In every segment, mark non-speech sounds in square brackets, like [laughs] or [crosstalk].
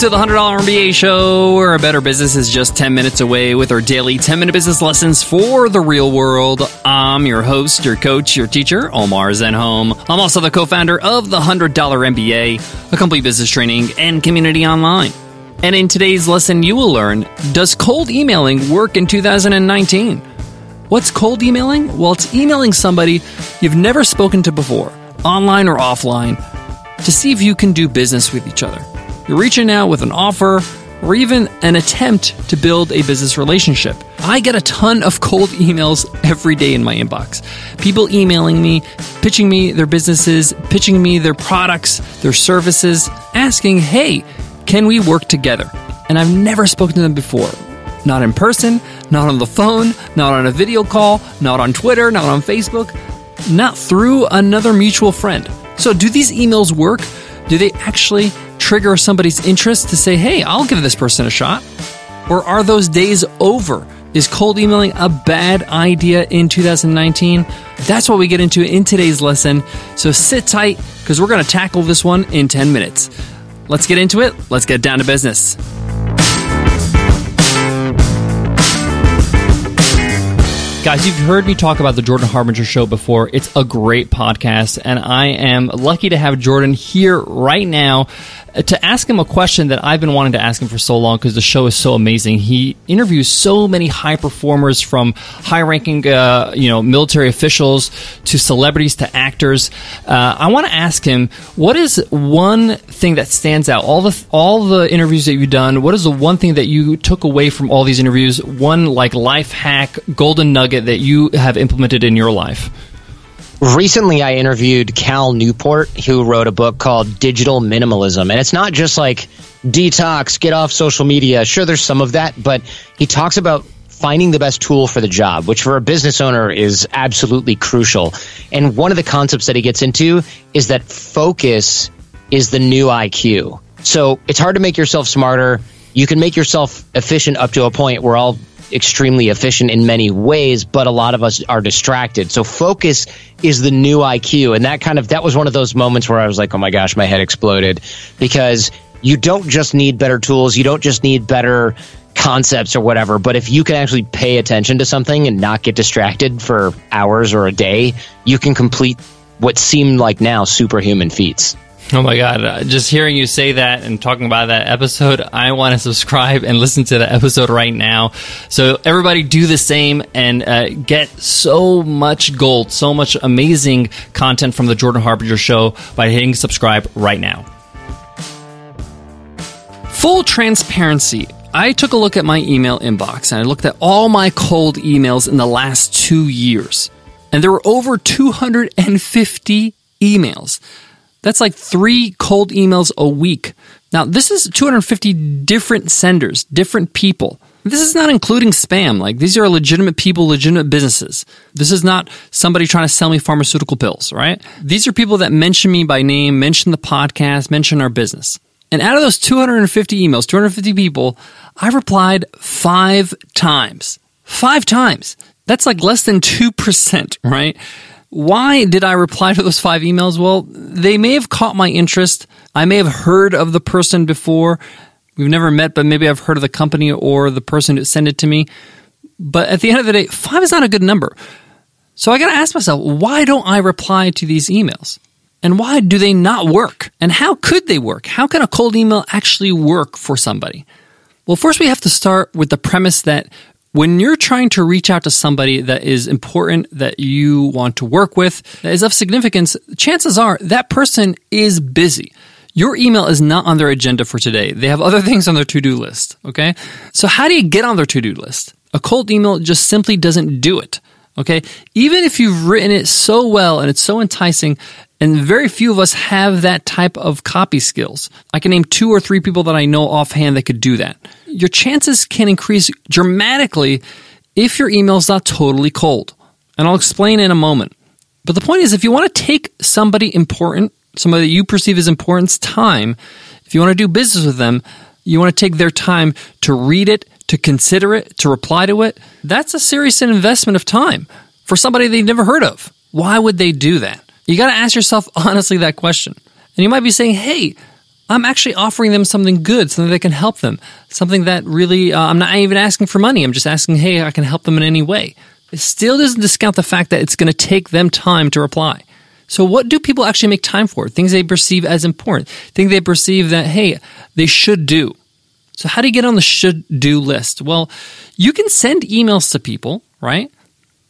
to the $100 MBA show, where a better business is just 10 minutes away with our daily 10 minute business lessons for the real world. I'm your host, your coach, your teacher, Omar Zenhom. I'm also the co founder of the $100 MBA, a complete business training and community online. And in today's lesson, you will learn Does cold emailing work in 2019? What's cold emailing? Well, it's emailing somebody you've never spoken to before, online or offline, to see if you can do business with each other. You're reaching out with an offer or even an attempt to build a business relationship. I get a ton of cold [laughs] emails every day in my inbox. People emailing me, pitching me their businesses, pitching me their products, their services, asking, hey, can we work together? And I've never spoken to them before. Not in person, not on the phone, not on a video call, not on Twitter, not on Facebook, not through another mutual friend. So, do these emails work? Do they actually trigger somebody's interest to say, hey, I'll give this person a shot? Or are those days over? Is cold emailing a bad idea in 2019? That's what we get into in today's lesson. So sit tight because we're going to tackle this one in 10 minutes. Let's get into it. Let's get down to business. Guys, you've heard me talk about the Jordan Harbinger Show before. It's a great podcast, and I am lucky to have Jordan here right now to ask him a question that I've been wanting to ask him for so long because the show is so amazing. He interviews so many high performers from high-ranking, uh, you know, military officials to celebrities to actors. Uh, I want to ask him what is one thing that stands out all the all the interviews that you've done. What is the one thing that you took away from all these interviews? One like life hack, golden nugget that you have implemented in your life. Recently, I interviewed Cal Newport, who wrote a book called Digital Minimalism. And it's not just like detox, get off social media. Sure, there's some of that, but he talks about finding the best tool for the job, which for a business owner is absolutely crucial. And one of the concepts that he gets into is that focus is the new IQ. So it's hard to make yourself smarter. You can make yourself efficient up to a point where all extremely efficient in many ways, but a lot of us are distracted. So focus is the new IQ. And that kind of, that was one of those moments where I was like, oh my gosh, my head exploded because you don't just need better tools. You don't just need better concepts or whatever. But if you can actually pay attention to something and not get distracted for hours or a day, you can complete what seem like now superhuman feats. Oh my God. Uh, just hearing you say that and talking about that episode, I want to subscribe and listen to the episode right now. So, everybody do the same and uh, get so much gold, so much amazing content from the Jordan Harbinger Show by hitting subscribe right now. Full transparency. I took a look at my email inbox and I looked at all my cold emails in the last two years. And there were over 250 emails. That's like three cold emails a week. Now, this is 250 different senders, different people. This is not including spam. Like, these are legitimate people, legitimate businesses. This is not somebody trying to sell me pharmaceutical pills, right? These are people that mention me by name, mention the podcast, mention our business. And out of those 250 emails, 250 people, I replied five times. Five times. That's like less than 2%, right? Why did I reply to those five emails? Well, they may have caught my interest. I may have heard of the person before. We've never met, but maybe I've heard of the company or the person who sent it to me. But at the end of the day, five is not a good number. So I got to ask myself, why don't I reply to these emails? And why do they not work? And how could they work? How can a cold email actually work for somebody? Well, first we have to start with the premise that when you're trying to reach out to somebody that is important, that you want to work with, that is of significance, chances are that person is busy. Your email is not on their agenda for today. They have other things on their to do list. Okay. So, how do you get on their to do list? A cold email just simply doesn't do it. Okay. Even if you've written it so well and it's so enticing, and very few of us have that type of copy skills. I can name two or three people that I know offhand that could do that. Your chances can increase dramatically if your email is not totally cold. And I'll explain in a moment. But the point is, if you want to take somebody important, somebody that you perceive as important's time, if you want to do business with them, you want to take their time to read it, to consider it, to reply to it, that's a serious investment of time for somebody they've never heard of. Why would they do that? You got to ask yourself [laughs] honestly that question. And you might be saying, hey, I'm actually offering them something good, something that can help them, something that really, uh, I'm not even asking for money. I'm just asking, hey, I can help them in any way. It still doesn't discount the fact that it's going to take them time to reply. So, what do people actually make time for? Things they perceive as important, things they perceive that, hey, they should do. So, how do you get on the should do list? Well, you can send emails to people, right?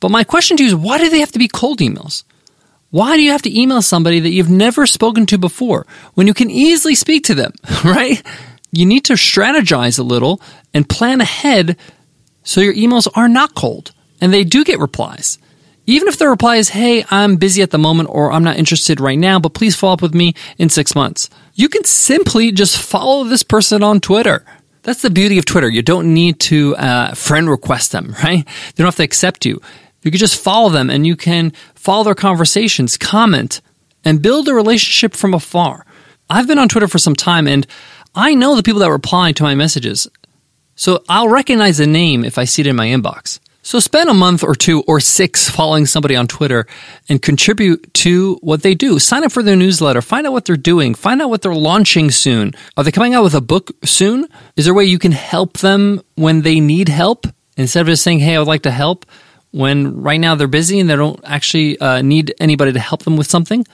But my question to you is why do they have to be cold emails? Why do you have to email somebody that you've never spoken to before when you can easily speak to them, [laughs] right? You need to strategize a little and plan ahead so your emails are not cold and they do get replies. Even if the reply is, hey, I'm busy at the moment or I'm not interested right now, but please follow up with me in six months. You can simply just follow this person on Twitter. That's the beauty of Twitter. You don't need to uh, friend request them, [laughs] right? They don't have to accept you. You can just follow them and you can follow their conversations, comment, and build a relationship from afar. I've been on Twitter for some time and I know the people that reply to my messages. So I'll recognize a name if I see it in my inbox. So spend a month or two or six [laughs] following somebody on Twitter and contribute to what they do. Sign up for their newsletter. Find out what they're doing. Find out what they're launching soon. Are they coming out with a book soon? Is there a way you can help them when they need help? Instead of just saying, hey, I would like to help, when right now they're busy and they don't actually uh, need anybody to help them with something?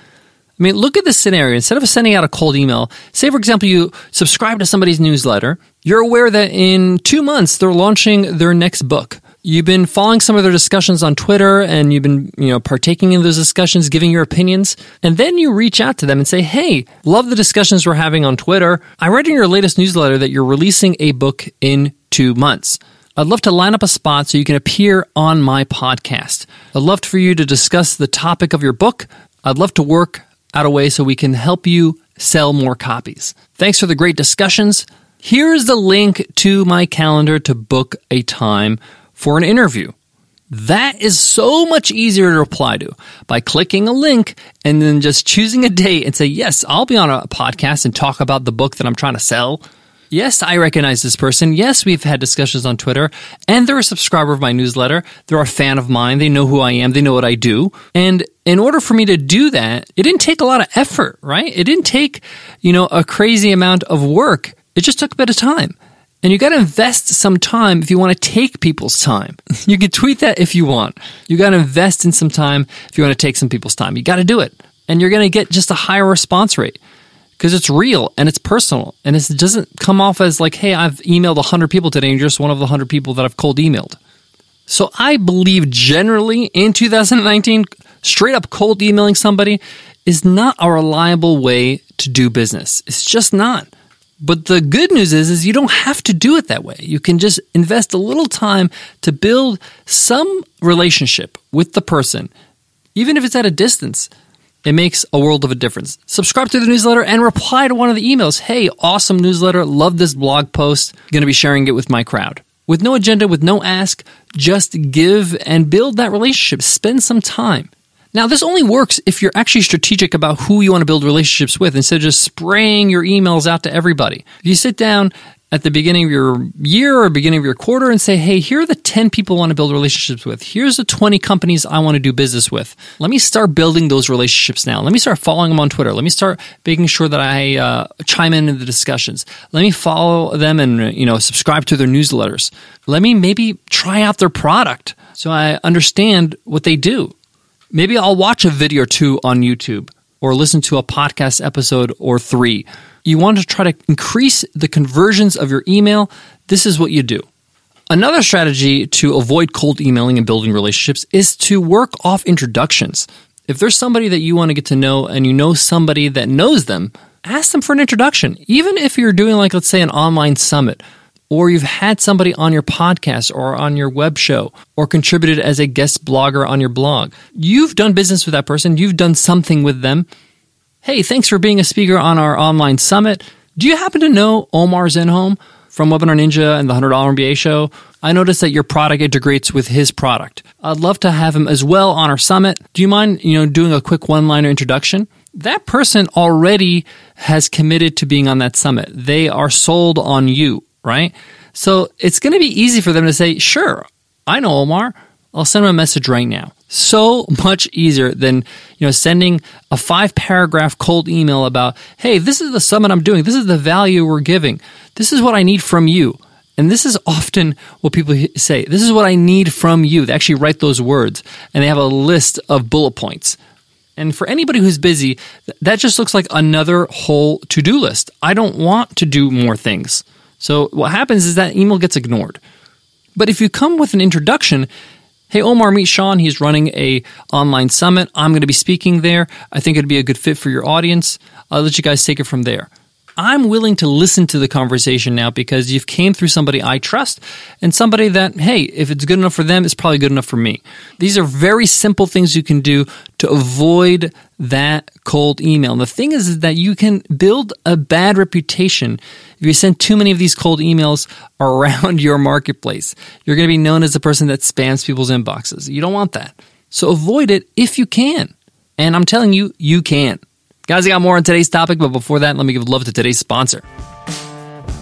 I mean, look at this scenario. Instead of sending out a cold email, say, for example, you subscribe to somebody's newsletter, you're aware that in two months they're launching their next book. You've been following some of their discussions on Twitter and you've been, you know, partaking in those discussions, giving your opinions. And then you reach out to them and say, Hey, love the discussions we're having on Twitter. I read in your latest newsletter that you're releasing a book in two months. I'd love to line up a spot so you can appear on my podcast. I'd love for you to discuss the topic of your book. I'd love to work out a way so we can help you sell more copies. Thanks for the great discussions. Here's the link to my calendar to book a time for an interview. That is so much easier to reply to by clicking a link and then just choosing a date and say, Yes, I'll be on a podcast and talk about the book that I'm trying to sell. Yes, I recognize this person. Yes, we've had discussions on Twitter, and they're a subscriber of my newsletter. They're a fan of mine. They know who I am. They know what I do. And in order for me to do that, it didn't take a lot of effort, right? It didn't take, you know, a crazy amount of work. It just took a bit of time. And you got to invest some time if you want to take people's time. [laughs] You can tweet that if you want. You got to invest in some time if you want to take some people's time. You got to do it. And you're going to get just a higher response rate because it's real and it's personal and it doesn't come off as like, hey, I've emailed 100 people today and you're just one of the 100 people that I've cold emailed. So I believe generally in 2019, straight up cold emailing somebody is not a reliable way to do business. It's just not. But the good news is, is you don't have to do it that way. You can just invest a little time to build some relationship with the person, even if it's at a distance. It makes a world of a difference. Subscribe to the newsletter and reply to one of the emails. Hey, awesome newsletter. Love this blog post. Going to be sharing it with my crowd. With no agenda, with no ask, just give and build that relationship. Spend some time. Now, this only works if you're actually strategic about who you want to build relationships with instead of just spraying your emails out to everybody. If you sit down at the beginning of your year or beginning of your quarter and say, hey, here are the 10 people I want to build relationships with. Here's the 20 companies I want to do business with. Let me start building those relationships now. Let me start following them on Twitter. Let me start making sure that I uh, chime in in the discussions. Let me follow them and, you know, subscribe to their newsletters. Let me maybe try out their product so I understand what they do. Maybe I'll watch a video or two on YouTube or listen to a podcast episode or three you want to try to increase the conversions of your email, this is what you do. Another strategy to avoid cold emailing and building relationships is to work off introductions. If there's somebody that you want to get to know and you know somebody that knows them, ask them for an introduction. Even if you're doing, like, let's say, an online summit, or you've had somebody on your podcast or on your web show, or contributed as a guest blogger on your blog. You've done business with that person, you've done something with them. Hey, thanks for being a speaker on our online summit. Do you happen to know Omar Zenhom from Webinar Ninja and the $100 MBA show? I noticed that your product integrates with his product. I'd love to have him as well on our summit. Do you mind, you know, doing a quick one-liner introduction? That person already has committed to being on that summit. They are sold on you, right? So it's going to be easy for them to say, "Sure, I know Omar. I'll send them a message right now. So much easier than, you know, sending a five paragraph cold email about, hey, this is the summit I'm doing. This is the value we're giving. This is what I need from you. And this is often what people say. This is what I need from you. They actually write those words and they have a list of bullet points. And for anybody who's busy, that just looks like another whole to do list. I don't want to do more things. So what happens is that email gets ignored. But if you come with an introduction, hey Omar, meet Sean. He's running a online summit. I'm going to be speaking there. I think it'd be a good fit for your audience. I'll let you guys take it from there. I'm willing to listen to the conversation now because you've came through somebody I trust and somebody that, hey, if it's good enough for them, it's probably good enough for me. These are very simple things you can do to avoid that cold email. And the thing is, is that you can build a bad reputation if you send too many of these cold emails [laughs] around your marketplace. You're going to be known as the person that spams people's inboxes. You don't want that. So avoid it if you can. And I'm telling you, you can. Guys, I got more on today's topic, but before that, let me give love to today's sponsor.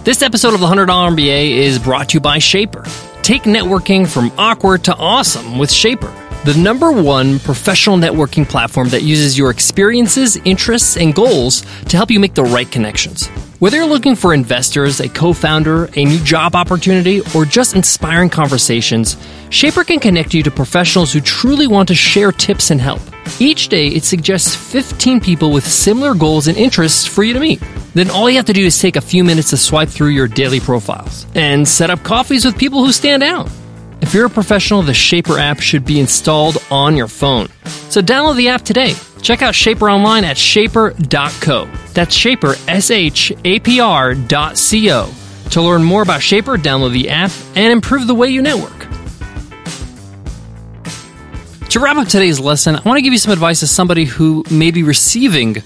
This episode of the $100 MBA is brought to you by Shapr. Take networking from awkward to awesome with Shapr, the number one professional networking platform that uses your experiences, interests, and goals to help you make the right connections. Whether you're looking for investors, a co founder, a new job opportunity, or just inspiring conversations, Shapr can connect you to professionals who truly want to share tips and help. Each day, it suggests 15 people with similar goals and interests for you to meet. Then all you have to do is take a few minutes to swipe through your daily profiles and set up coffees with people who stand out. If you're a professional, the Shapr app should be installed on your phone. So download the app today. Check out Shapr online at shapr.co. That's Shapr, S H A P R dot C O. To learn more about Shapr, download the app and improve the way you network. To wrap up today's lesson, I want to give you some advice as somebody who may be receiving,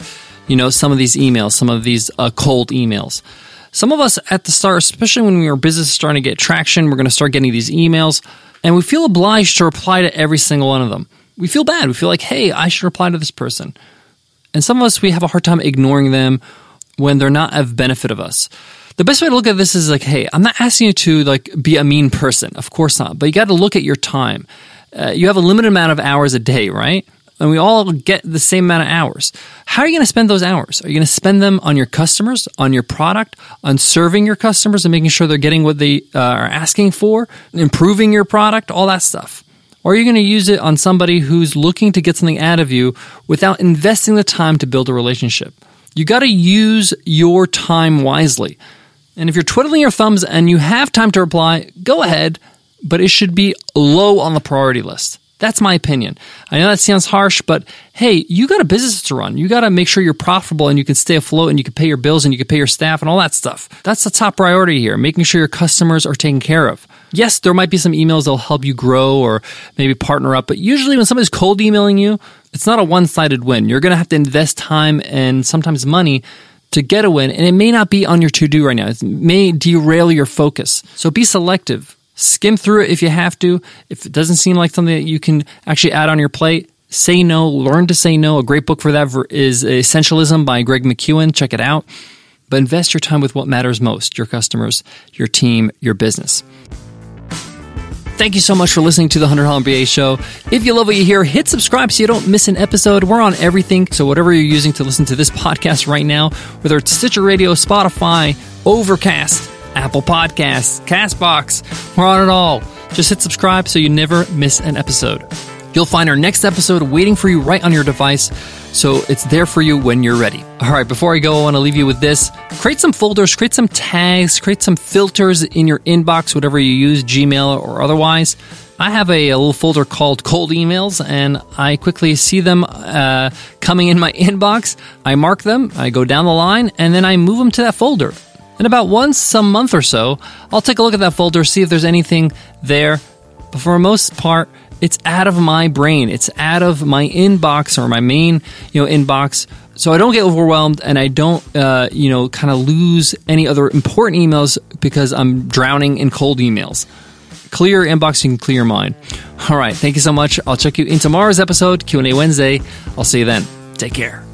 you know, some of these emails, some of these uh, cold emails. Some of us at the start, especially when we our business starting to get traction, we're going to start getting these emails, and we feel obliged to reply to every single one of them. We feel bad. We feel like, hey, I should reply to this person. And some of us, we have a hard time ignoring them when they're not of benefit of us. The best way to look at this is like, hey, I'm not asking you to like be a mean person. Of course not. But you got to look at your time uh, you have a limited amount of hours a day, right? And we all get the same amount of hours. How are you going to spend those hours? Are you going to spend them on your customers, on your product, on serving your customers and making sure they're getting what they uh, are asking for, improving your product, all that stuff? Or are you going to use it on somebody who's looking to get something out of you without investing the time to build a relationship? You got to use your time wisely. And if you're twiddling your thumbs and you have time to reply, go ahead but it should be low on the priority list. That's my opinion. I know that sounds harsh, but hey, you got a business to run. You got to make sure you're profitable and you can stay afloat and you can pay your bills and you can pay your staff and all that stuff. That's the top priority here, making sure your customers are taken care of. Yes, there might be some emails that'll help you grow or maybe partner up, but usually when somebody's cold emailing you, it's not a one sided win. You're going to have to invest time and sometimes money to get a win, and it may not be on your to do right now. It may derail your focus. So be selective Skim through it if you have to. If it doesn't seem like something that you can actually add on your plate, say no. Learn to say no. A great book for that is Essentialism by Greg McKeown. Check it out. But invest your time with what matters most your customers, your team, your business. Thank you so much for listening to the $100 MBA show. If you love what you hear, hit subscribe so you don't miss an episode. We're on everything. So, whatever you're using to listen to this podcast right now, whether it's Stitcher Radio, Spotify, Overcast, Apple Podcasts, Castbox. We're on it all. Just hit subscribe so you never miss an episode. You'll find our next episode waiting for you right on your device, so it's there for you when you're ready. All right, before I go, I want to leave you with this. Create some folders, create some tags, create some filters in your inbox, whatever you use, Gmail or otherwise. I have a, a little folder called cold emails, and I quickly see them uh, coming in my [laughs] inbox. I mark them, I go down the line, and then I move them to that folder. And about once some month or so, I'll take a look at that folder, see if there's anything there. But for the most part, it's out of my brain. It's out of my inbox or my main, you know, inbox. So I don't get overwhelmed and I don't, uh, you know, kind of lose any other important emails because I'm drowning in cold emails. Clear inbox, you can clear mind. All right, thank you so much. I'll check you in tomorrow's episode, Q&A Wednesday. I'll see you then. Take care.